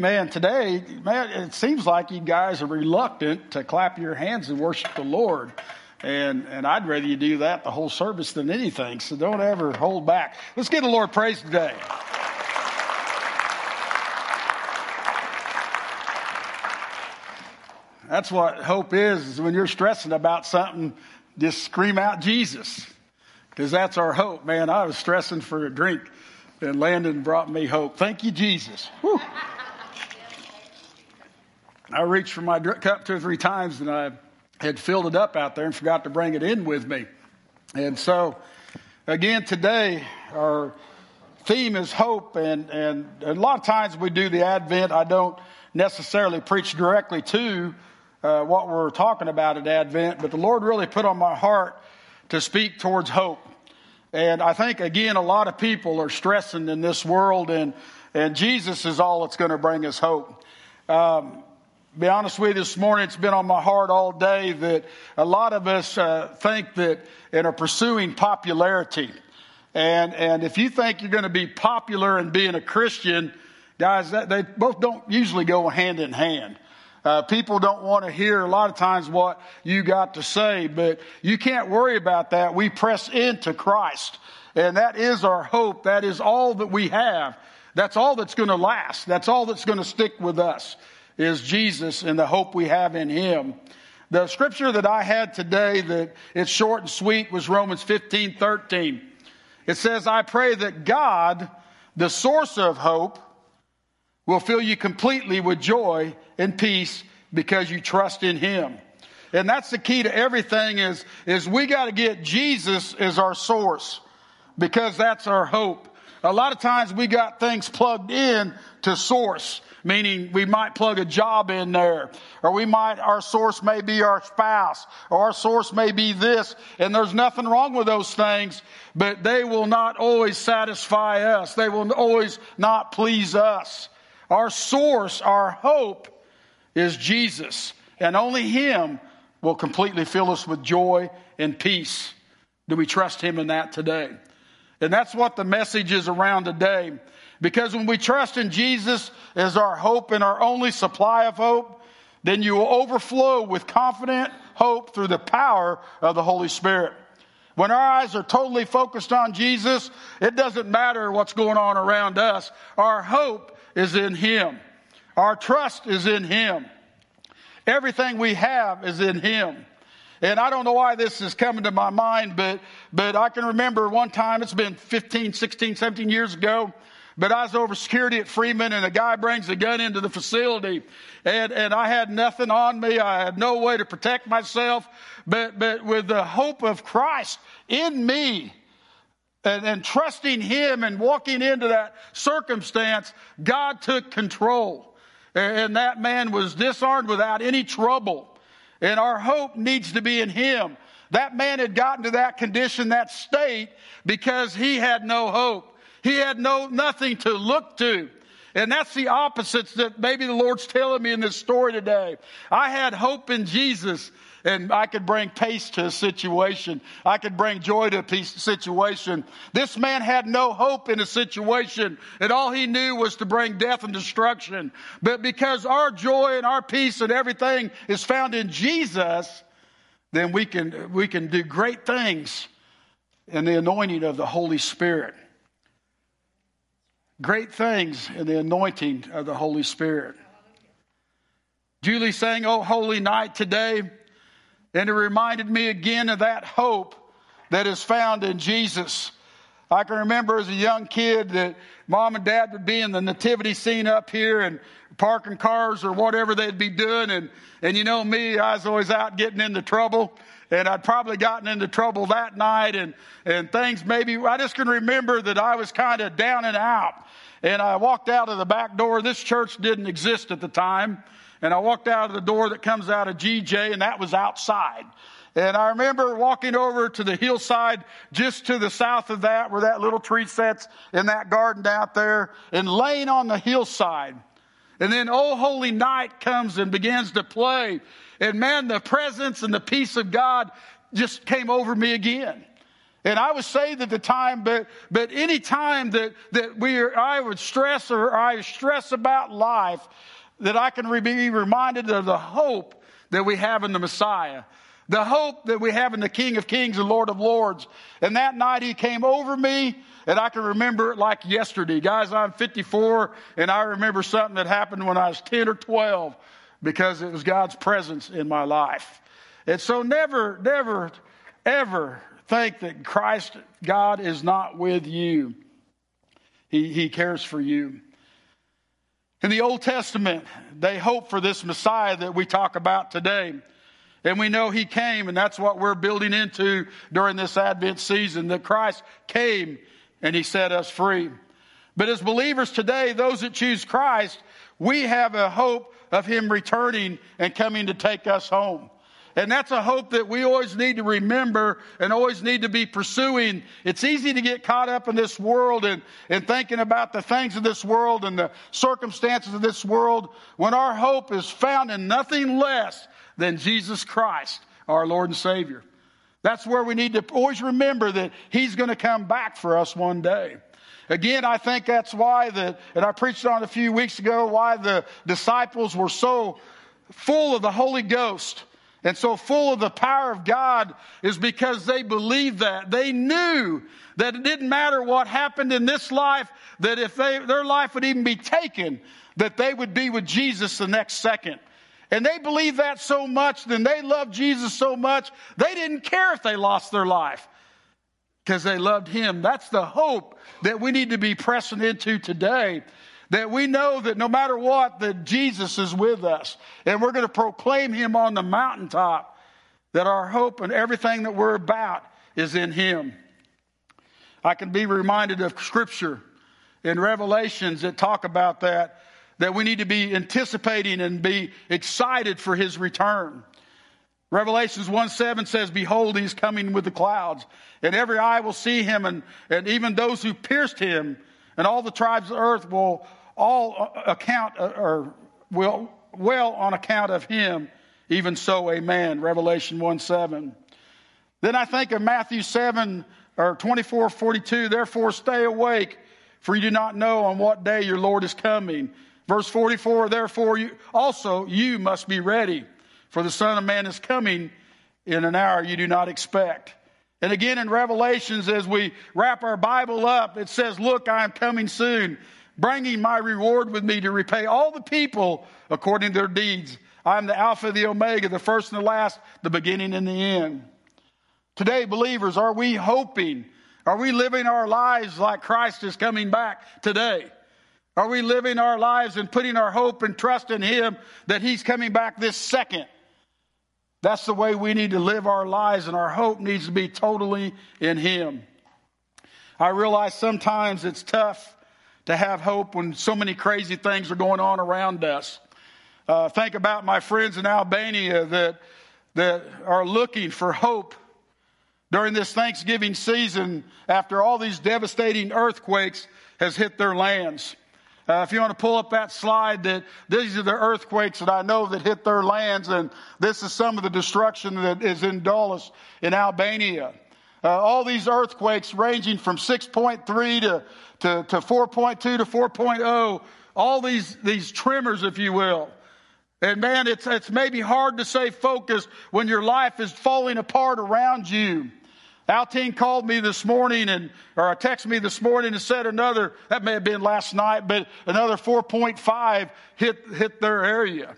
Amen. Today, man, it seems like you guys are reluctant to clap your hands and worship the Lord. And, and I'd rather you do that the whole service than anything. So don't ever hold back. Let's give the Lord praise today. That's what hope is, is when you're stressing about something, just scream out Jesus. Because that's our hope, man. I was stressing for a drink and Landon brought me hope. Thank you, Jesus. I reached for my cup two or three times and I had filled it up out there and forgot to bring it in with me. And so, again, today, our theme is hope. And, and a lot of times we do the Advent, I don't necessarily preach directly to uh, what we're talking about at Advent, but the Lord really put on my heart to speak towards hope. And I think, again, a lot of people are stressing in this world, and, and Jesus is all that's going to bring us hope. Um, be honest with you, this morning it's been on my heart all day that a lot of us uh, think that and are pursuing popularity. And, and if you think you're going to be popular and being a Christian, guys, that, they both don't usually go hand in hand. Uh, people don't want to hear a lot of times what you got to say, but you can't worry about that. We press into Christ. And that is our hope. That is all that we have. That's all that's going to last. That's all that's going to stick with us is Jesus and the hope we have in Him. The scripture that I had today that it's short and sweet was Romans 15, 13. It says, I pray that God, the source of hope, will fill you completely with joy and peace because you trust in Him. And that's the key to everything is, is we got to get Jesus as our source because that's our hope. A lot of times we got things plugged in to source, meaning we might plug a job in there, or we might, our source may be our spouse, or our source may be this, and there's nothing wrong with those things, but they will not always satisfy us. They will always not please us. Our source, our hope is Jesus, and only Him will completely fill us with joy and peace. Do we trust Him in that today? And that's what the message is around today. Because when we trust in Jesus as our hope and our only supply of hope, then you will overflow with confident hope through the power of the Holy Spirit. When our eyes are totally focused on Jesus, it doesn't matter what's going on around us. Our hope is in Him. Our trust is in Him. Everything we have is in Him. And I don't know why this is coming to my mind, but, but I can remember one time, it's been 15, 16, 17 years ago, but I was over security at Freeman and a guy brings a gun into the facility and, and I had nothing on me. I had no way to protect myself, but, but with the hope of Christ in me, and, and trusting Him and walking into that circumstance, God took control. And that man was disarmed without any trouble. And our hope needs to be in Him. That man had gotten to that condition, that state, because he had no hope. He had no, nothing to look to. And that's the opposites that maybe the Lord's telling me in this story today. I had hope in Jesus and I could bring peace to a situation. I could bring joy to a peace situation. This man had no hope in a situation, and all he knew was to bring death and destruction. But because our joy and our peace and everything is found in Jesus, then we can, we can do great things in the anointing of the Holy Spirit. Great things in the anointing of the Holy Spirit. Julie sang, Oh, holy night today. And it reminded me again of that hope that is found in Jesus. I can remember as a young kid that mom and dad would be in the nativity scene up here and parking cars or whatever they'd be doing. And, and you know me, I was always out getting into trouble. And I'd probably gotten into trouble that night and, and things maybe, I just can remember that I was kind of down and out. And I walked out of the back door. This church didn't exist at the time. And I walked out of the door that comes out of GJ, and that was outside. And I remember walking over to the hillside just to the south of that, where that little tree sits in that garden out there, and laying on the hillside. And then Oh Holy Night comes and begins to play. And man, the presence and the peace of God just came over me again. And I was saved at the time, but, but any time that, that we are, I would stress or I stress about life, that I can be reminded of the hope that we have in the Messiah. The hope that we have in the King of Kings and Lord of Lords. And that night he came over me and I can remember it like yesterday. Guys, I'm 54 and I remember something that happened when I was 10 or 12 because it was God's presence in my life. And so never, never, ever think that Christ, God, is not with you. He, he cares for you. In the Old Testament, they hope for this Messiah that we talk about today. And we know he came, and that's what we're building into during this Advent season that Christ came and he set us free. But as believers today, those that choose Christ, we have a hope of him returning and coming to take us home. And that's a hope that we always need to remember and always need to be pursuing. It's easy to get caught up in this world and, and thinking about the things of this world and the circumstances of this world when our hope is found in nothing less than Jesus Christ, our Lord and Savior. That's where we need to always remember that He's going to come back for us one day. Again, I think that's why the, and I preached on a few weeks ago, why the disciples were so full of the Holy Ghost and so full of the power of God is because they believed that. They knew that it didn't matter what happened in this life, that if they, their life would even be taken, that they would be with Jesus the next second. And they believed that so much, then they loved Jesus so much, they didn't care if they lost their life because they loved Him. That's the hope that we need to be pressing into today. That we know that no matter what, that Jesus is with us. And we're going to proclaim Him on the mountaintop. That our hope and everything that we're about is in Him. I can be reminded of Scripture in Revelations that talk about that that we need to be anticipating and be excited for his return. Revelations 1 7 says, Behold, he's coming with the clouds, and every eye will see him, and, and even those who pierced him, and all the tribes of earth will all account uh, or will well on account of him. Even so, amen. Revelation 1 7. Then I think of Matthew 7 or 24 42. Therefore, stay awake, for you do not know on what day your Lord is coming. Verse 44, therefore you, also you must be ready, for the Son of Man is coming in an hour you do not expect. And again in Revelations, as we wrap our Bible up, it says, Look, I am coming soon, bringing my reward with me to repay all the people according to their deeds. I am the Alpha, the Omega, the first and the last, the beginning and the end. Today, believers, are we hoping? Are we living our lives like Christ is coming back today? Are we living our lives and putting our hope and trust in Him that He's coming back this second? That's the way we need to live our lives, and our hope needs to be totally in Him. I realize sometimes it's tough to have hope when so many crazy things are going on around us. Uh, think about my friends in Albania that, that are looking for hope during this Thanksgiving season after all these devastating earthquakes has hit their lands. Uh, if you want to pull up that slide, that these are the earthquakes that I know that hit their lands, and this is some of the destruction that is in Daulis in Albania. Uh, all these earthquakes ranging from 6.3 to, to, to 4.2 to 4.0, all these, these tremors, if you will. And man, it's, it's maybe hard to stay focused when your life is falling apart around you. Altin called me this morning and, or texted me this morning and said another, that may have been last night, but another 4.5 hit, hit their area.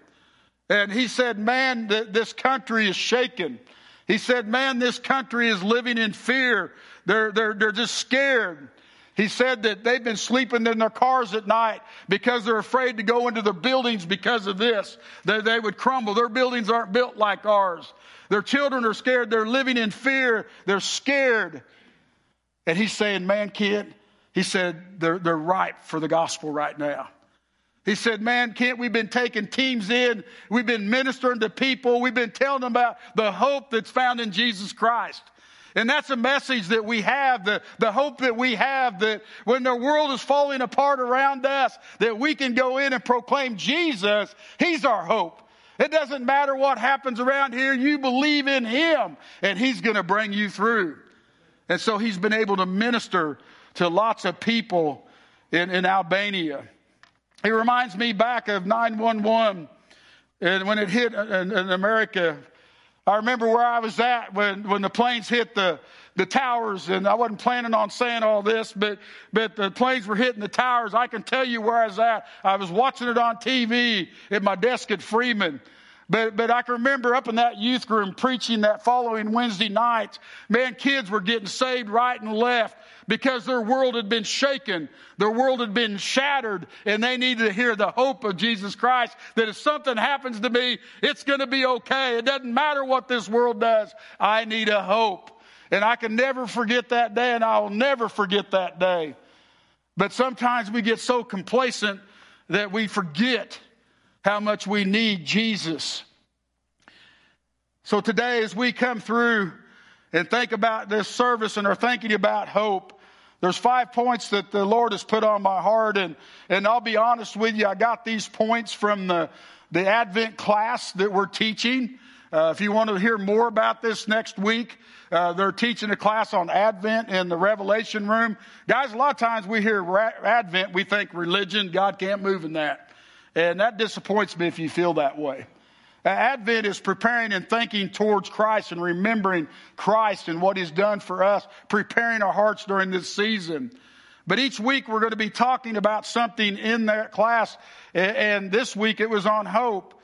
And he said, man, th- this country is shaken. He said, man, this country is living in fear. They're, they're, they're just scared. He said that they've been sleeping in their cars at night because they're afraid to go into their buildings because of this. That they would crumble. Their buildings aren't built like ours. Their children are scared. They're living in fear. They're scared. And he's saying, man, kid, he said, they're, they're ripe for the gospel right now. He said, man, Kent, we've been taking teams in. We've been ministering to people. We've been telling them about the hope that's found in Jesus Christ. And that's a message that we have, the, the hope that we have that when the world is falling apart around us, that we can go in and proclaim Jesus. He's our hope. It doesn't matter what happens around here. You believe in Him and He's going to bring you through. And so he's been able to minister to lots of people in, in Albania. He reminds me back of 911 and when it hit uh, in, in America. I remember where I was at when, when the planes hit the, the towers, and I wasn't planning on saying all this, but, but the planes were hitting the towers. I can tell you where I was at. I was watching it on TV at my desk at Freeman. But, but I can remember up in that youth room preaching that following Wednesday night. Man, kids were getting saved right and left because their world had been shaken. Their world had been shattered and they needed to hear the hope of Jesus Christ that if something happens to me, it's going to be okay. It doesn't matter what this world does. I need a hope. And I can never forget that day and I will never forget that day. But sometimes we get so complacent that we forget how much we need Jesus. So today, as we come through and think about this service and are thinking about hope, there's five points that the Lord has put on my heart. And, and I'll be honest with you, I got these points from the, the Advent class that we're teaching. Uh, if you want to hear more about this next week, uh, they're teaching a class on Advent in the Revelation room. Guys, a lot of times we hear ra- Advent, we think religion, God can't move in that. And that disappoints me if you feel that way. Advent is preparing and thinking towards Christ and remembering Christ and what He's done for us, preparing our hearts during this season. But each week we're going to be talking about something in that class. And this week it was on hope.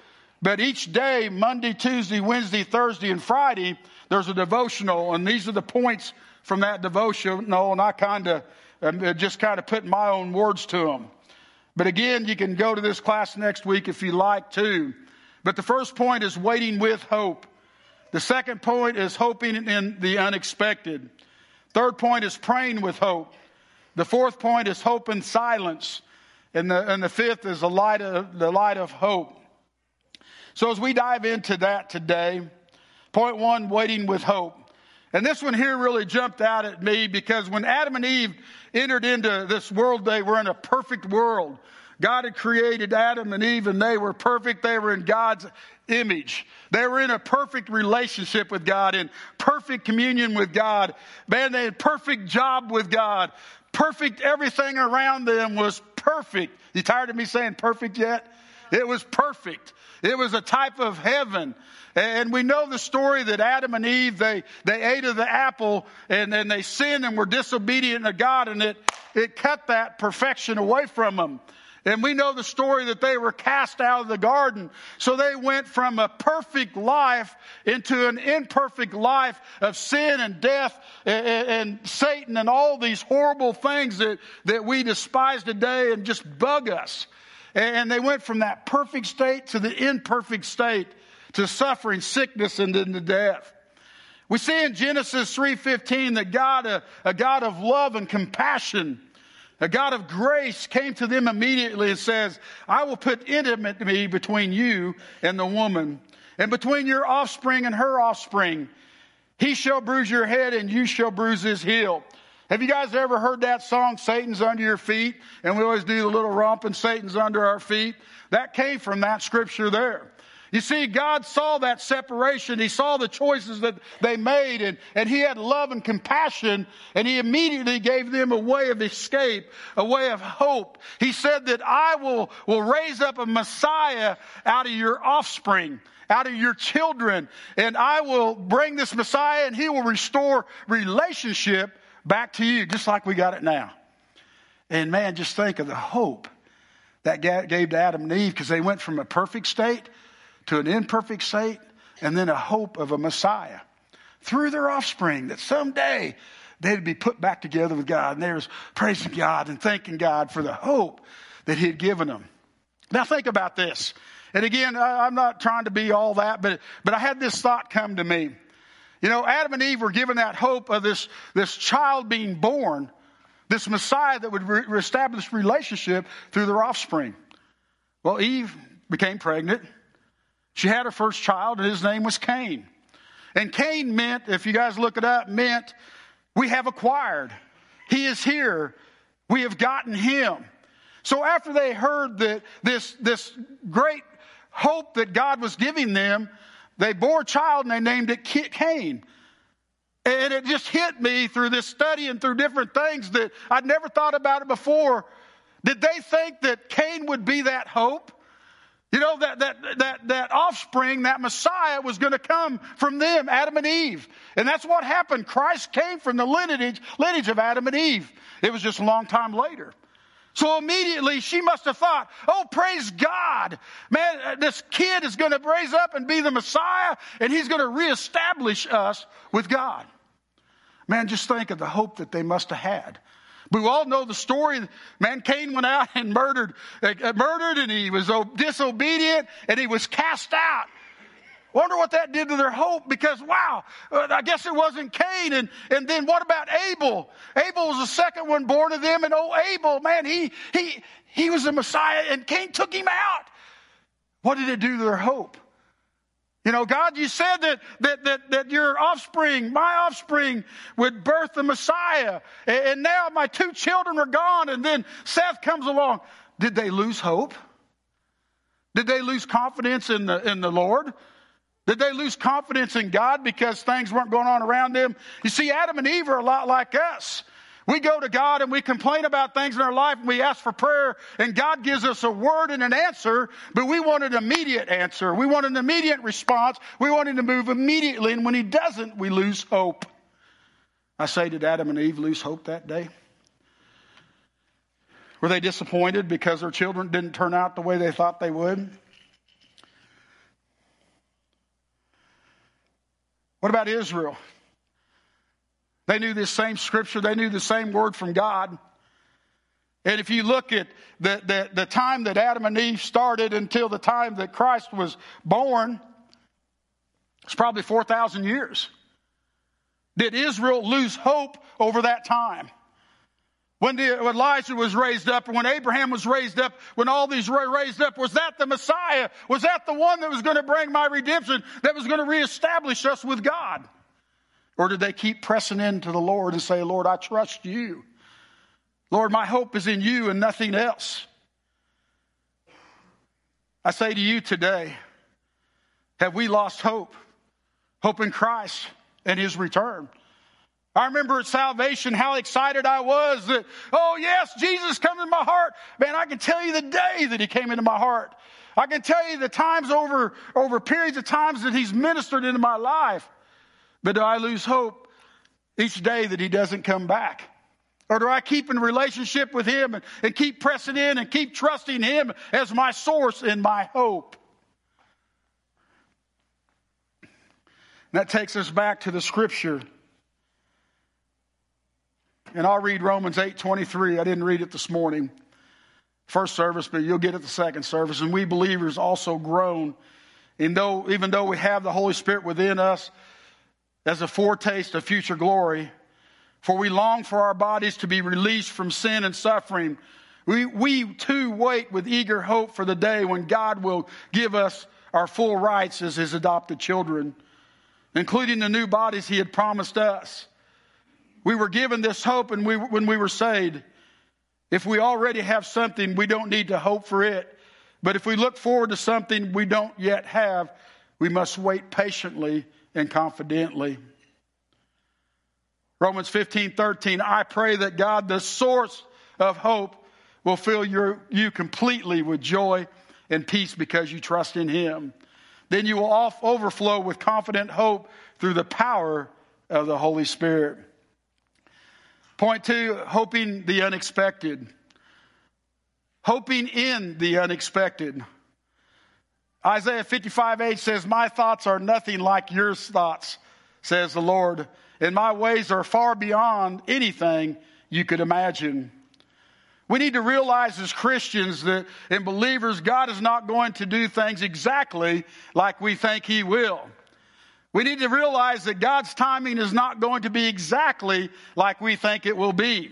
But each day, Monday, Tuesday, Wednesday, Thursday, and Friday, there's a devotional. And these are the points from that devotional. And I kind of um, just kind of put my own words to them. But again, you can go to this class next week if you like to. But the first point is waiting with hope. The second point is hoping in the unexpected. Third point is praying with hope. The fourth point is hope in silence. And the, and the fifth is the light of, the light of hope. So as we dive into that today, point one, waiting with hope. And this one here really jumped out at me because when Adam and Eve entered into this world, they were in a perfect world. God had created Adam and Eve and they were perfect. They were in God's image. They were in a perfect relationship with God, in perfect communion with God. Man, they had a perfect job with God. Perfect everything around them was perfect. You tired of me saying perfect yet? It was perfect. It was a type of heaven. And we know the story that Adam and Eve, they, they ate of the apple and then they sinned and were disobedient to God and it, it cut that perfection away from them. And we know the story that they were cast out of the garden. So they went from a perfect life into an imperfect life of sin and death and, and, Satan and all these horrible things that, that we despise today and just bug us. And they went from that perfect state to the imperfect state to suffering, sickness, and then to death. We see in Genesis 3.15 that God, a, a God of love and compassion, a God of grace came to them immediately and says, I will put intimacy between you and the woman, and between your offspring and her offspring. He shall bruise your head and you shall bruise his heel. Have you guys ever heard that song, Satan's Under Your Feet? And we always do the little romp and Satan's under our feet. That came from that scripture there. You see, God saw that separation. He saw the choices that they made and, and He had love and compassion and He immediately gave them a way of escape, a way of hope. He said that I will, will raise up a Messiah out of your offspring, out of your children, and I will bring this Messiah and He will restore relationship back to you, just like we got it now. And man, just think of the hope that gave to Adam and Eve because they went from a perfect state to an imperfect state and then a hope of a Messiah through their offspring that someday they'd be put back together with God. And there's praising God and thanking God for the hope that He had given them. Now think about this. And again, I'm not trying to be all that, but, but I had this thought come to me. You know, Adam and Eve were given that hope of this, this child being born, this Messiah that would re- establish relationship through their offspring. Well, Eve became pregnant. She had her first child, and his name was Cain. And Cain meant, if you guys look it up, meant we have acquired. He is here. We have gotten him. So after they heard that this, this great hope that God was giving them, they bore a child and they named it Cain. And it just hit me through this study and through different things that I'd never thought about it before. Did they think that Cain would be that hope? You know, that, that, that, that offspring, that Messiah was going to come from them, Adam and Eve. And that's what happened. Christ came from the lineage, lineage of Adam and Eve. It was just a long time later. So immediately she must have thought, oh, praise God. Man, uh, this kid is going to raise up and be the Messiah and he's going to reestablish us with God. Man, just think of the hope that they must have had. We all know the story. Man, Cain went out and murdered, uh, murdered and he was disobedient and he was cast out. Wonder what that did to their hope because wow, uh, I guess it wasn't Cain. And, and then what about Abel? Abel was the second one born of them. And oh, Abel, man, he, he, he was the Messiah and Cain took him out. What did it do to their hope? You know, God, you said that, that, that, that your offspring, my offspring, would birth the Messiah. And, and now my two children are gone. And then Seth comes along. Did they lose hope? Did they lose confidence in the, in the Lord? Did they lose confidence in God because things weren't going on around them? You see, Adam and Eve are a lot like us. We go to God and we complain about things in our life and we ask for prayer and God gives us a word and an answer, but we want an immediate answer. We want an immediate response. We want him to move immediately. And when he doesn't, we lose hope. I say, did Adam and Eve lose hope that day? Were they disappointed because their children didn't turn out the way they thought they would? What about Israel? They knew this same scripture, they knew the same word from God. And if you look at the, the, the, time that Adam and Eve started until the time that Christ was born, it's probably 4,000 years. Did Israel lose hope over that time? When, the, when Elijah was raised up, when Abraham was raised up, when all these were raised up, was that the Messiah? Was that the one that was going to bring my redemption, that was going to reestablish us with God? Or did they keep pressing into the Lord and say, Lord, I trust you. Lord, my hope is in you and nothing else. I say to you today, have we lost hope? Hope in Christ and his return. I remember at salvation how excited I was that, oh yes, Jesus come in my heart. Man, I can tell you the day that he came into my heart. I can tell you the times over, over periods of times that he's ministered into my life. But do I lose hope each day that he doesn't come back? Or do I keep in relationship with him and, and keep pressing in and keep trusting him as my source and my hope? And that takes us back to the scripture and I'll read Romans 8:23. I didn't read it this morning. First service, but you'll get it the second service. And we believers also groan, and though even though we have the Holy Spirit within us as a foretaste of future glory, for we long for our bodies to be released from sin and suffering. We, we too wait with eager hope for the day when God will give us our full rights as his adopted children, including the new bodies he had promised us. We were given this hope and we, when we were saved. If we already have something, we don't need to hope for it. But if we look forward to something we don't yet have, we must wait patiently and confidently. Romans 15, 13, I pray that God, the source of hope, will fill your, you completely with joy and peace because you trust in Him. Then you will overflow with confident hope through the power of the Holy Spirit. Point two, hoping the unexpected. Hoping in the unexpected. Isaiah 55 8 says, My thoughts are nothing like your thoughts, says the Lord, and my ways are far beyond anything you could imagine. We need to realize as Christians that in believers, God is not going to do things exactly like we think He will. We need to realize that God's timing is not going to be exactly like we think it will be.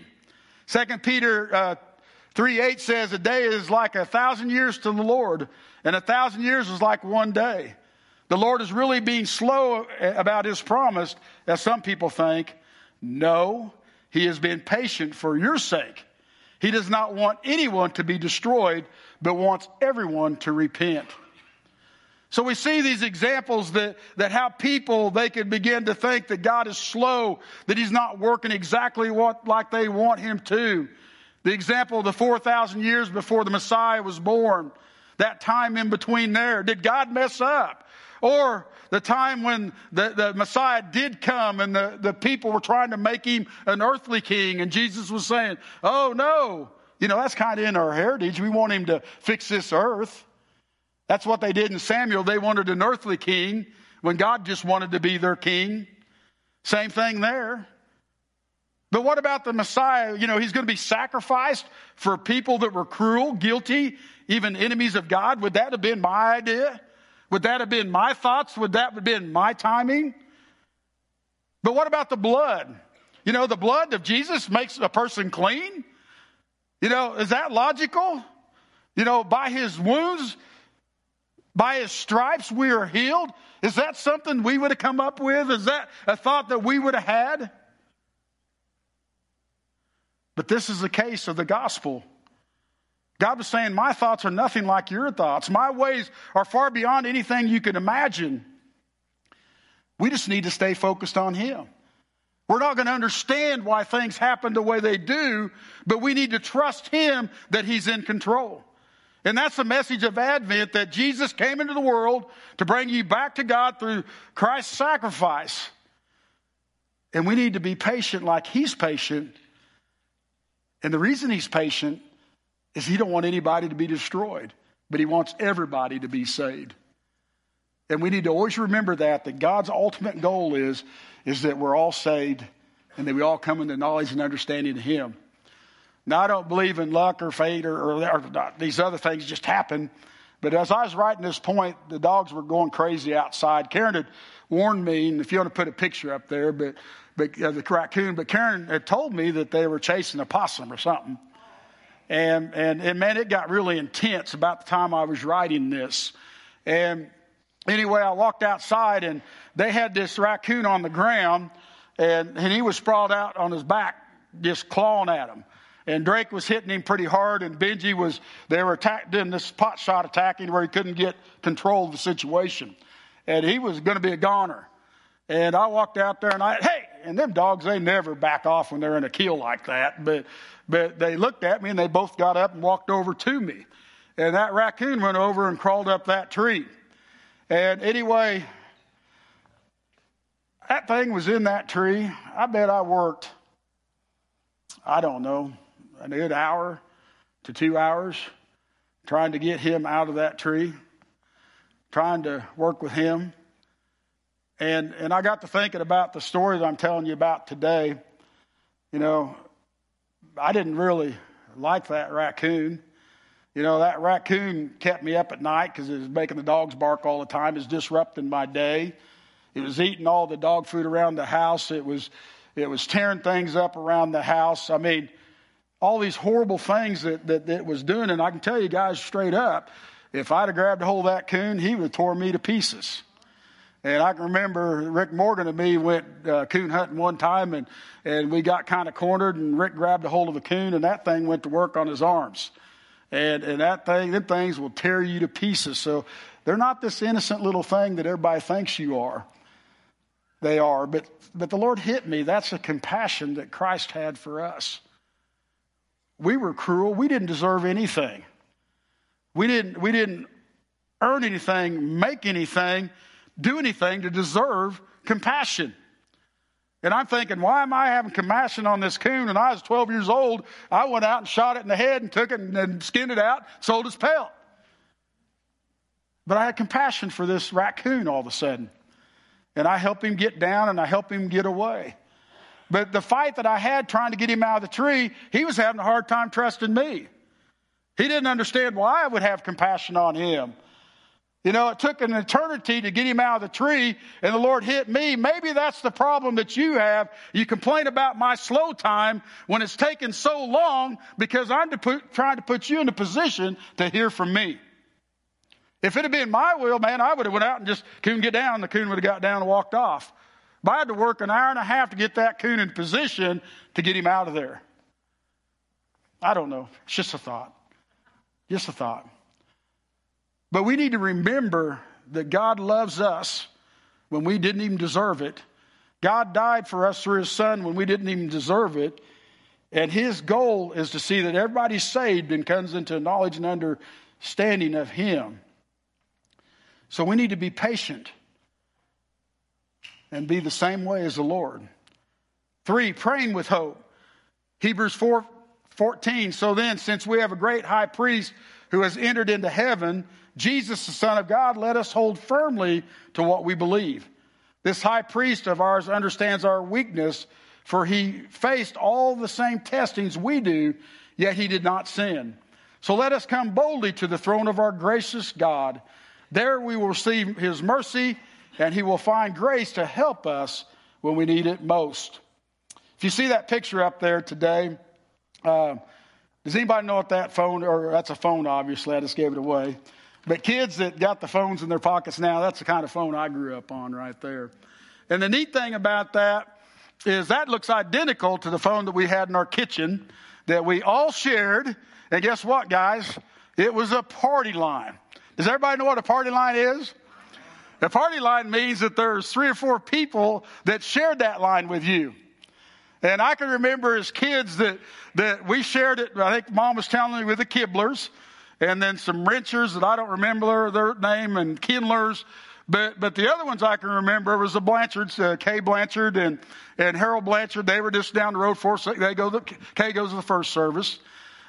Second Peter uh, 3 8 says, A day is like a thousand years to the Lord, and a thousand years is like one day. The Lord is really being slow about his promise, as some people think. No, he has been patient for your sake. He does not want anyone to be destroyed, but wants everyone to repent. So we see these examples that, that how people, they can begin to think that God is slow, that He's not working exactly what, like they want Him to. The example of the 4,000 years before the Messiah was born, that time in between there. Did God mess up? Or the time when the, the Messiah did come and the, the people were trying to make him an earthly king and Jesus was saying, Oh no, you know, that's kind of in our heritage. We want him to fix this earth. That's what they did in Samuel. They wanted an earthly king when God just wanted to be their king. Same thing there. But what about the Messiah? You know, he's going to be sacrificed for people that were cruel, guilty, even enemies of God. Would that have been my idea? Would that have been my thoughts? Would that have been my timing? But what about the blood? You know, the blood of Jesus makes a person clean. You know, is that logical? You know, by his wounds, by his stripes, we are healed. Is that something we would have come up with? Is that a thought that we would have had? But this is the case of the gospel. God was saying, My thoughts are nothing like your thoughts. My ways are far beyond anything you can imagine. We just need to stay focused on Him. We're not going to understand why things happen the way they do, but we need to trust Him that He's in control. And that's the message of Advent that Jesus came into the world to bring you back to God through Christ's sacrifice. And we need to be patient like He's patient. And the reason He's patient is he don't want anybody to be destroyed, but he wants everybody to be saved. And we need to always remember that, that God's ultimate goal is, is that we're all saved and that we all come into knowledge and understanding of him. Now, I don't believe in luck or fate or, or, or these other things just happen. But as I was writing this point, the dogs were going crazy outside. Karen had warned me, and if you want to put a picture up there, but, but uh, the raccoon, but Karen had told me that they were chasing a possum or something. And, and, and man, it got really intense about the time I was writing this. And anyway, I walked outside and they had this raccoon on the ground and, and he was sprawled out on his back, just clawing at him. And Drake was hitting him pretty hard, and Benji was, they were attack, this pot shot attacking where he couldn't get control of the situation. And he was going to be a goner. And I walked out there and I, hey, and them dogs, they never back off when they're in a kill like that. But, but they looked at me and they both got up and walked over to me. And that raccoon went over and crawled up that tree. And anyway, that thing was in that tree. I bet I worked, I don't know, a good hour to two hours trying to get him out of that tree, trying to work with him. And, and I got to thinking about the story that I'm telling you about today. You know, I didn't really like that raccoon. You know, that raccoon kept me up at night because it was making the dogs bark all the time. It was disrupting my day. It was eating all the dog food around the house. It was, it was tearing things up around the house. I mean, all these horrible things that, that, that was doing. And I can tell you guys straight up, if I'd have grabbed a hold of that coon, he would have tore me to pieces. And I can remember Rick Morgan and me went uh, coon hunting one time, and, and we got kind of cornered, and Rick grabbed a hold of a coon, and that thing went to work on his arms. And, and that thing, them things will tear you to pieces. So they're not this innocent little thing that everybody thinks you are. They are. But, but the Lord hit me. That's a compassion that Christ had for us. We were cruel. We didn't deserve anything. We didn't, we didn't earn anything, make anything do anything to deserve compassion. And I'm thinking, why am I having compassion on this coon? And I was 12 years old. I went out and shot it in the head and took it and, and skinned it out, sold its pelt. But I had compassion for this raccoon all of a sudden. And I helped him get down and I helped him get away. But the fight that I had trying to get him out of the tree, he was having a hard time trusting me. He didn't understand why I would have compassion on him. You know, it took an eternity to get him out of the tree, and the Lord hit me. Maybe that's the problem that you have. You complain about my slow time when it's taken so long because I'm to put, trying to put you in a position to hear from me. If it had been my will, man, I would have went out and just couldn't get down. The coon would have got down and walked off. But I had to work an hour and a half to get that coon in position to get him out of there. I don't know. It's just a thought. Just a thought. But we need to remember that God loves us when we didn't even deserve it. God died for us through his son when we didn't even deserve it. And his goal is to see that everybody's saved and comes into knowledge and understanding of him. So we need to be patient and be the same way as the Lord. Three, praying with hope. Hebrews 4 14. So then, since we have a great high priest who has entered into heaven, Jesus, the Son of God, let us hold firmly to what we believe. This high priest of ours understands our weakness, for he faced all the same testings we do, yet he did not sin. So let us come boldly to the throne of our gracious God. There we will receive his mercy, and he will find grace to help us when we need it most. If you see that picture up there today, uh, does anybody know what that phone, or that's a phone, obviously, I just gave it away. But kids that got the phones in their pockets now, that's the kind of phone I grew up on right there. And the neat thing about that is that looks identical to the phone that we had in our kitchen that we all shared. And guess what, guys? It was a party line. Does everybody know what a party line is? A party line means that there's three or four people that shared that line with you. And I can remember as kids that, that we shared it, I think mom was telling me with the Kibblers and then some wrenchers that I don't remember their name and Kindlers. But, but the other ones I can remember was the Blanchards, uh, Kay Blanchard and, and Harold Blanchard. They were just down the road for us. They go, the, Kay goes to the first service.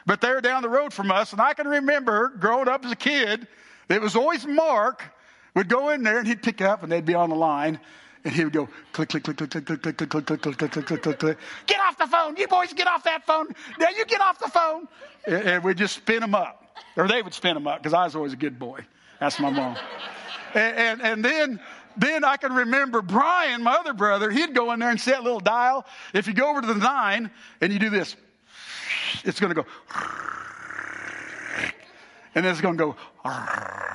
But they were down the road from us. And I can remember growing up as a kid, it was always Mark would go in there and he'd pick up and they'd be on the line. And he would go click, click, click, click, click, click, click, click, click, click, click, click, click, click, click, click. Get off the phone. You boys get off that phone. Now you get off the phone. And we'd just spin them up. Or they would spin them up because I was always a good boy. That's my mom. And, and, then, then I can remember Brian, my other brother, he'd go in there and set a little dial. If you go over to the nine and you do this, it's going to go. And then it's going to go.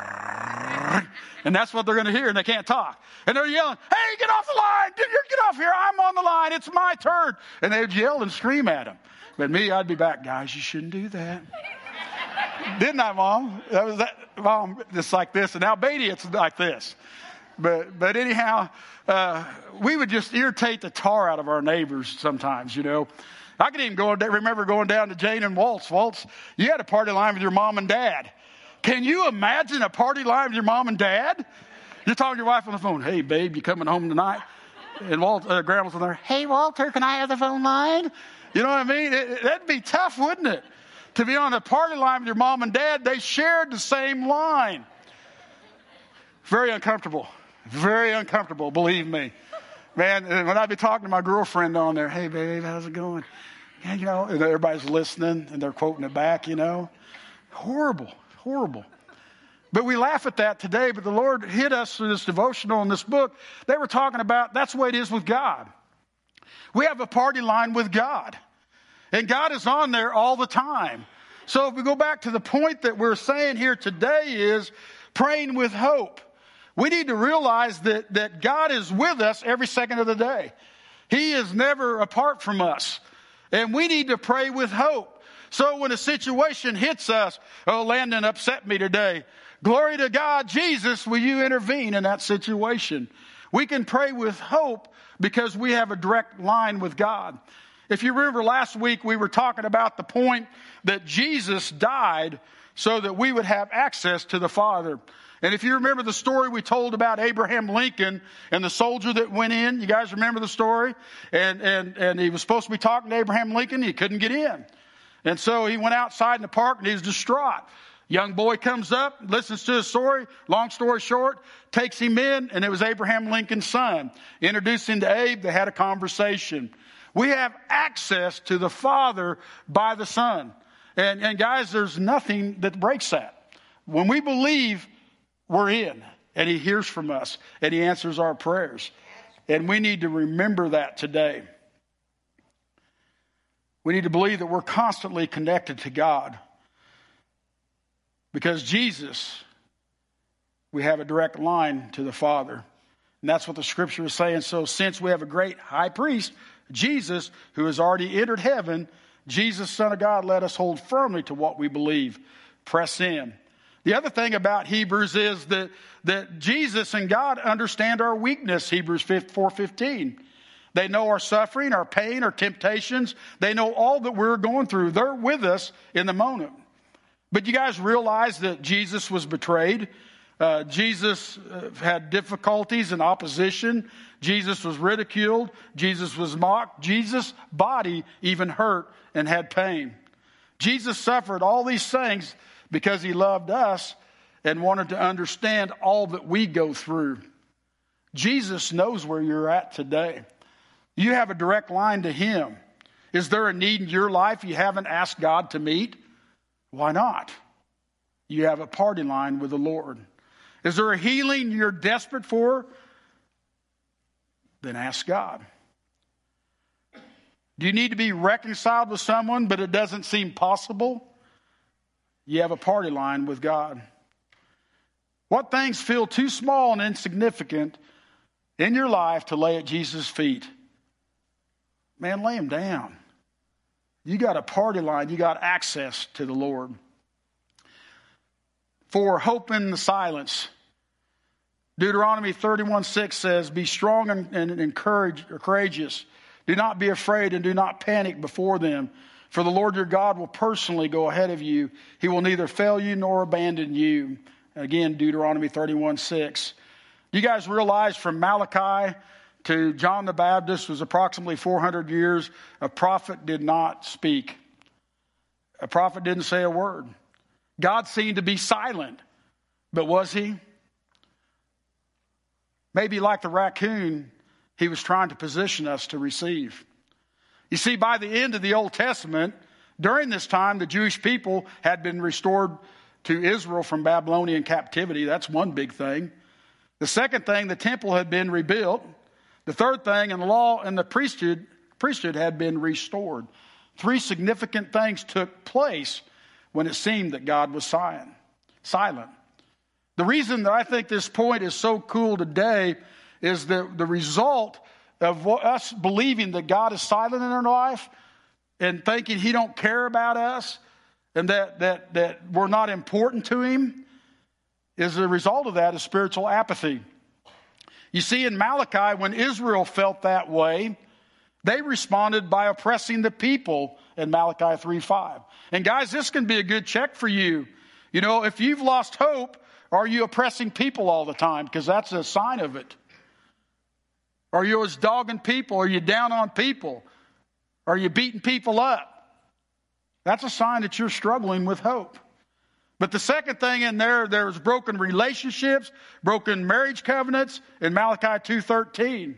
And that's what they're going to hear, and they can't talk. And they're yelling, Hey, get off the line! Get off here! I'm on the line! It's my turn! And they would yell and scream at him. But me, I'd be back, guys, you shouldn't do that. Didn't I, Mom? That was that, Mom, just like this. And Albania, it's like this. But, but anyhow, uh, we would just irritate the tar out of our neighbors sometimes, you know. I can even go, remember going down to Jane and Walt's. Waltz, you had a party line with your mom and dad. Can you imagine a party line with your mom and dad? You're talking to your wife on the phone. Hey, babe, you coming home tonight? And Walt, uh, Grandma's on there. Hey, Walter, can I have the phone line? You know what I mean? It, that'd be tough, wouldn't it? To be on a party line with your mom and dad, they shared the same line. Very uncomfortable. Very uncomfortable, believe me. Man, when I'd be talking to my girlfriend on there, hey, babe, how's it going? You know, and everybody's listening and they're quoting it back, you know. Horrible, horrible. But we laugh at that today, but the Lord hit us through this devotional in this book. They were talking about that's the way it is with God. We have a party line with God. And God is on there all the time. So if we go back to the point that we're saying here today is praying with hope. We need to realize that, that God is with us every second of the day. He is never apart from us. And we need to pray with hope. So when a situation hits us, oh, Landon upset me today. Glory to God, Jesus, will you intervene in that situation? We can pray with hope because we have a direct line with God. If you remember last week, we were talking about the point that Jesus died so that we would have access to the Father. And if you remember the story we told about Abraham Lincoln and the soldier that went in, you guys remember the story? And, and, and he was supposed to be talking to Abraham Lincoln. He couldn't get in. And so he went outside in the park and he was distraught. Young boy comes up, listens to his story. Long story short, takes him in, and it was Abraham Lincoln's son. Introduced him to Abe. They had a conversation. We have access to the Father by the Son. And, and guys, there's nothing that breaks that. When we believe, we're in, and He hears from us, and He answers our prayers. And we need to remember that today. We need to believe that we're constantly connected to God. Because Jesus, we have a direct line to the Father. And that's what the scripture is saying. So, since we have a great high priest Jesus, who has already entered heaven, Jesus, Son of God, let us hold firmly to what we believe. Press in. The other thing about Hebrews is that, that Jesus and God understand our weakness, Hebrews 4.15. They know our suffering, our pain, our temptations. They know all that we're going through. They're with us in the moment. But you guys realize that Jesus was betrayed. Uh, Jesus uh, had difficulties and opposition. Jesus was ridiculed. Jesus was mocked. Jesus' body even hurt and had pain. Jesus suffered all these things because he loved us and wanted to understand all that we go through. Jesus knows where you're at today. You have a direct line to him. Is there a need in your life you haven't asked God to meet? Why not? You have a party line with the Lord. Is there a healing you're desperate for? Then ask God. Do you need to be reconciled with someone, but it doesn't seem possible? You have a party line with God. What things feel too small and insignificant in your life to lay at Jesus' feet? Man, lay them down. You got a party line, you got access to the Lord. For hope in the silence. Deuteronomy 31 6 says, Be strong and, and, and courage, courageous. Do not be afraid and do not panic before them. For the Lord your God will personally go ahead of you. He will neither fail you nor abandon you. Again, Deuteronomy 31 6. You guys realize from Malachi to John the Baptist was approximately 400 years. A prophet did not speak, a prophet didn't say a word. God seemed to be silent, but was he? Maybe like the raccoon, he was trying to position us to receive. You see, by the end of the Old Testament, during this time, the Jewish people had been restored to Israel from Babylonian captivity. That's one big thing. The second thing, the temple had been rebuilt. The third thing, and the law and the priesthood, priesthood had been restored. Three significant things took place when it seemed that God was silent. The reason that I think this point is so cool today is that the result of us believing that God is silent in our life and thinking He don't care about us and that that that we're not important to Him is the result of that is spiritual apathy. You see, in Malachi, when Israel felt that way, they responded by oppressing the people in Malachi 3 5. And guys, this can be a good check for you. You know, if you've lost hope, are you oppressing people all the time? Because that's a sign of it. Are you always dogging people? Are you down on people? Are you beating people up? That's a sign that you're struggling with hope. But the second thing in there, there's broken relationships, broken marriage covenants in Malachi 2.13.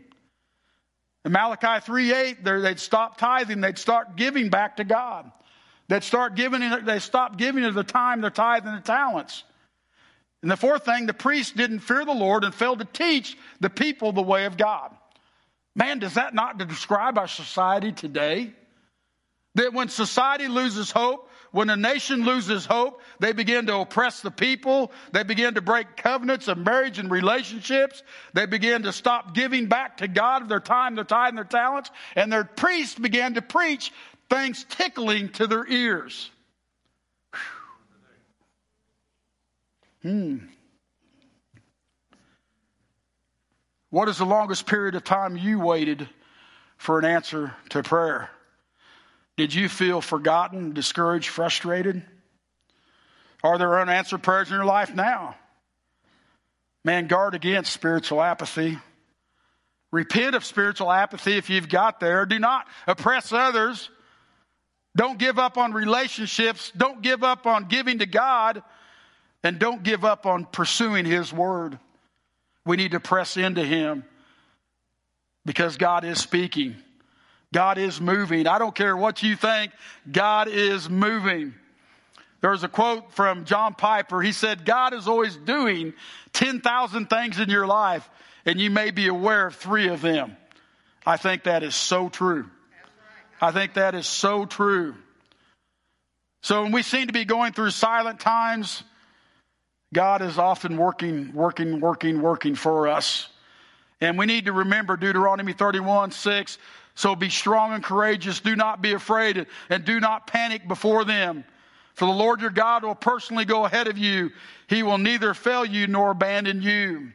In Malachi 3.8, they'd stop tithing, they'd start giving back to God. They'd start giving, they stop giving at the time their tithe and the talents. And the fourth thing, the priests didn't fear the Lord and failed to teach the people the way of God. Man, does that not describe our society today? That when society loses hope, when a nation loses hope, they begin to oppress the people. They begin to break covenants of marriage and relationships. They begin to stop giving back to God of their time, their time, and their talents. And their priests began to preach things tickling to their ears. Hmm. What is the longest period of time you waited for an answer to prayer? Did you feel forgotten, discouraged, frustrated? Are there unanswered prayers in your life now? Man, guard against spiritual apathy. Repent of spiritual apathy if you've got there. Do not oppress others. Don't give up on relationships. Don't give up on giving to God. And don't give up on pursuing His Word. We need to press into Him because God is speaking. God is moving. I don't care what you think, God is moving. There's a quote from John Piper. He said, God is always doing 10,000 things in your life, and you may be aware of three of them. I think that is so true. I think that is so true. So when we seem to be going through silent times, God is often working, working, working, working for us. And we need to remember Deuteronomy 31 6 so be strong and courageous. Do not be afraid and do not panic before them. For the Lord your God will personally go ahead of you. He will neither fail you nor abandon you.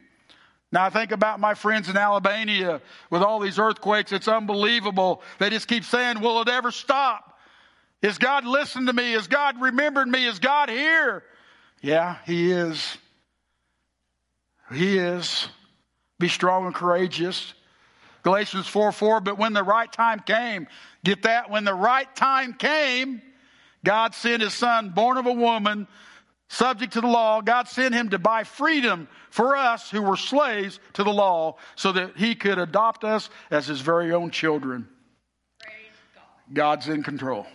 Now I think about my friends in Albania with all these earthquakes. It's unbelievable. They just keep saying, will it ever stop? Is God listening to me? Is God remembering me? Is God here? Yeah, He is. He is. Be strong and courageous. Galatians 4 4, but when the right time came, get that? When the right time came, God sent His Son, born of a woman, subject to the law. God sent Him to buy freedom for us who were slaves to the law so that He could adopt us as His very own children. God. God's in control.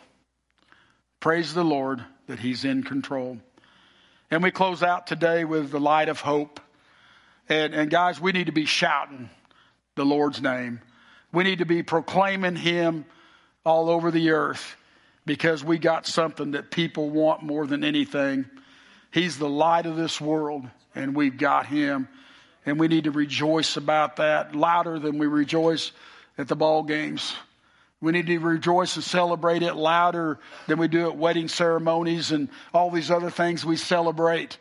Praise the Lord that He's in control. And we close out today with the light of hope. And, and guys, we need to be shouting the Lord's name. We need to be proclaiming Him all over the earth because we got something that people want more than anything. He's the light of this world, and we've got Him. And we need to rejoice about that louder than we rejoice at the ball games. We need to rejoice and celebrate it louder than we do at wedding ceremonies and all these other things we celebrate.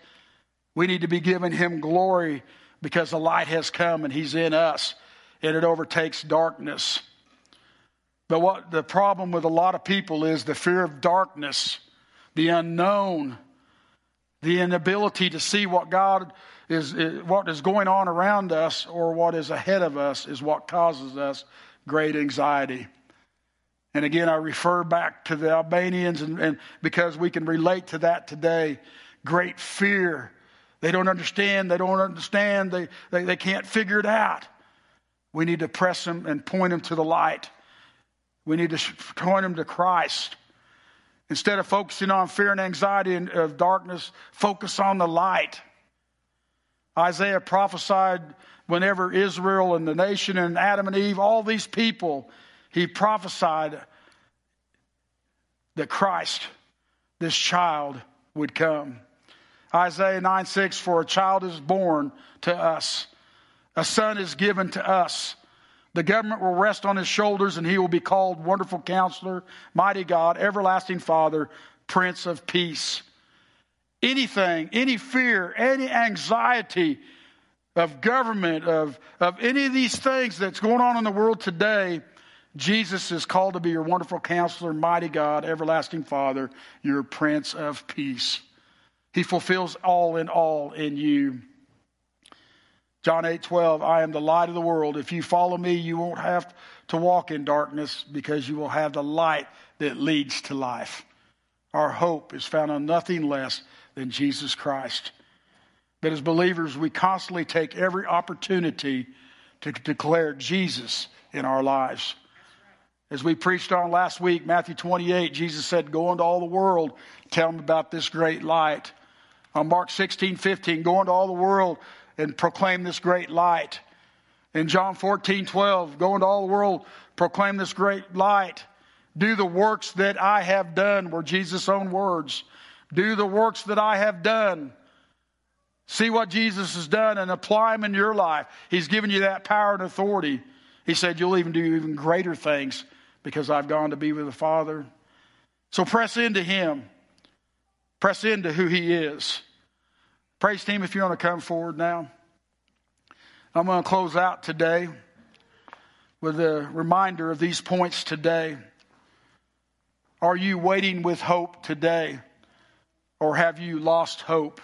We need to be giving Him glory because the light has come and He's in us and it overtakes darkness. But what the problem with a lot of people is the fear of darkness, the unknown, the inability to see what God is, what is going on around us or what is ahead of us is what causes us great anxiety. And again, I refer back to the Albanians, and, and because we can relate to that today. Great fear. They don't understand. They don't understand. They, they, they can't figure it out. We need to press them and point them to the light. We need to point them to Christ. Instead of focusing on fear and anxiety and of darkness, focus on the light. Isaiah prophesied whenever Israel and the nation and Adam and Eve, all these people he prophesied that Christ, this child, would come. Isaiah 9 6, for a child is born to us, a son is given to us. The government will rest on his shoulders, and he will be called Wonderful Counselor, Mighty God, Everlasting Father, Prince of Peace. Anything, any fear, any anxiety of government, of, of any of these things that's going on in the world today, Jesus is called to be your wonderful counselor, mighty God, everlasting Father, your Prince of Peace. He fulfills all in all in you. John 8 12, I am the light of the world. If you follow me, you won't have to walk in darkness because you will have the light that leads to life. Our hope is found on nothing less than Jesus Christ. But as believers, we constantly take every opportunity to declare Jesus in our lives. As we preached on last week, Matthew 28, Jesus said, Go into all the world, tell them about this great light. On Mark 16, 15, go into all the world and proclaim this great light. In John 14, 12, go into all the world, proclaim this great light. Do the works that I have done, were Jesus' own words. Do the works that I have done. See what Jesus has done and apply them in your life. He's given you that power and authority. He said, You'll even do even greater things because I've gone to be with the Father. So press into Him. Press into who He is. Praise team, if you want to come forward now. I'm going to close out today with a reminder of these points today. Are you waiting with hope today? Or have you lost hope?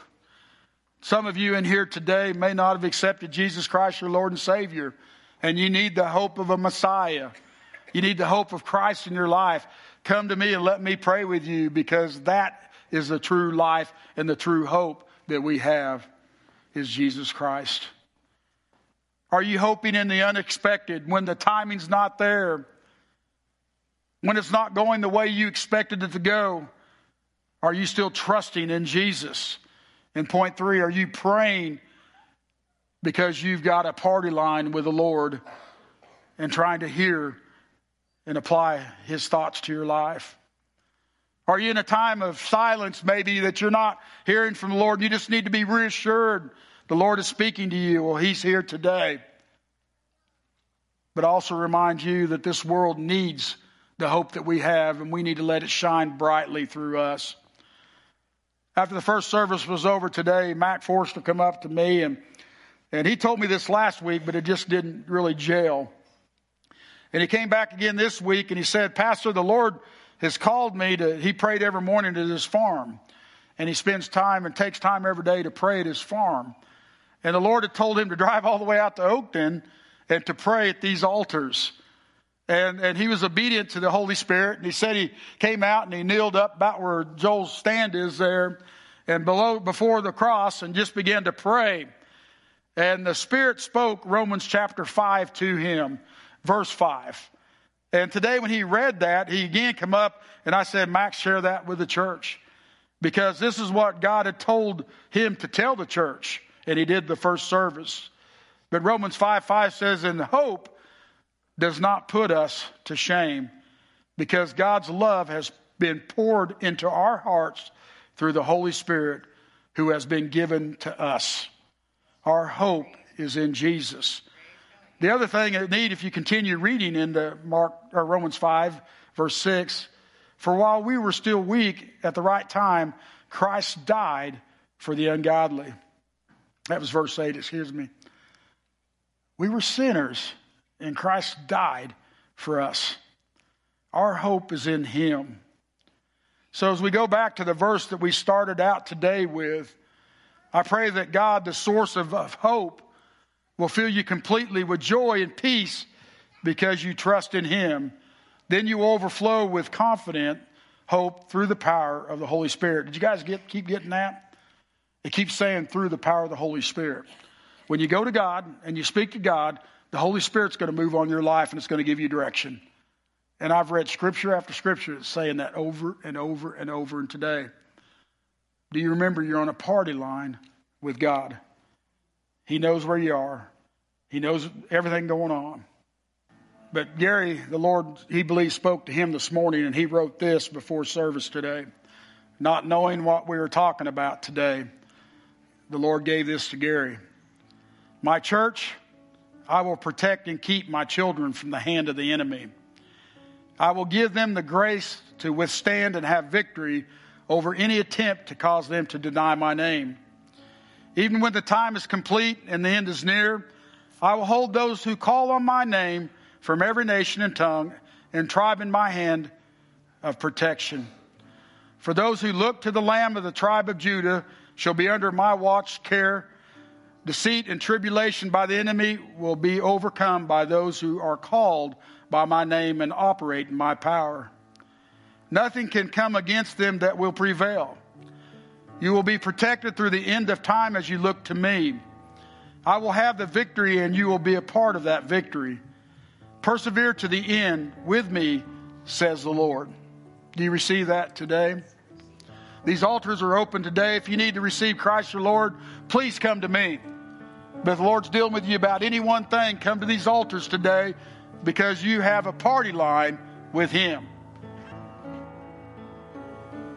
Some of you in here today may not have accepted Jesus Christ, your Lord and Savior, and you need the hope of a Messiah. You need the hope of Christ in your life. Come to me and let me pray with you because that is the true life and the true hope that we have is Jesus Christ. Are you hoping in the unexpected when the timing's not there? When it's not going the way you expected it to go? Are you still trusting in Jesus? And point three, are you praying because you've got a party line with the Lord and trying to hear and apply his thoughts to your life? Are you in a time of silence, maybe, that you're not hearing from the Lord? You just need to be reassured the Lord is speaking to you. Well, He's here today. But also remind you that this world needs the hope that we have, and we need to let it shine brightly through us. After the first service was over today, Mac Forster come up to me and and he told me this last week, but it just didn't really gel. And he came back again this week and he said, Pastor, the Lord has called me to, he prayed every morning to his farm. And he spends time and takes time every day to pray at his farm. And the Lord had told him to drive all the way out to Oakton and to pray at these altars. And, and he was obedient to the Holy Spirit. And he said he came out and he kneeled up about where Joel's stand is there and below, before the cross and just began to pray. And the Spirit spoke Romans chapter 5 to him, verse 5. And today when he read that, he again come up and I said, Max, share that with the church. Because this is what God had told him to tell the church. And he did the first service. But Romans 5 5 says, And hope does not put us to shame, because God's love has been poured into our hearts through the Holy Spirit who has been given to us. Our hope is in Jesus. The other thing that need, if you continue reading into Mark or Romans five, verse six, for while we were still weak at the right time, Christ died for the ungodly. That was verse eight. Excuse me. We were sinners, and Christ died for us. Our hope is in Him. So as we go back to the verse that we started out today with, I pray that God, the source of, of hope, will fill you completely with joy and peace because you trust in Him. Then you overflow with confident hope through the power of the Holy Spirit. Did you guys get, keep getting that? It keeps saying through the power of the Holy Spirit. When you go to God and you speak to God, the Holy Spirit's going to move on your life and it's going to give you direction. And I've read scripture after scripture that's saying that over and over and over. And today, do you remember you're on a party line with God? He knows where you are, He knows everything going on. But Gary, the Lord, he believes, spoke to him this morning, and he wrote this before service today. Not knowing what we were talking about today, the Lord gave this to Gary. My church, I will protect and keep my children from the hand of the enemy. I will give them the grace to withstand and have victory over any attempt to cause them to deny my name. Even when the time is complete and the end is near, I will hold those who call on my name from every nation and tongue and tribe in my hand of protection. For those who look to the Lamb of the tribe of Judah shall be under my watch care. Deceit and tribulation by the enemy will be overcome by those who are called by my name and operate in my power. Nothing can come against them that will prevail. You will be protected through the end of time as you look to me. I will have the victory and you will be a part of that victory. Persevere to the end with me, says the Lord. Do you receive that today? These altars are open today. If you need to receive Christ your Lord, please come to me. But if the Lord's dealing with you about any one thing, come to these altars today because you have a party line with Him.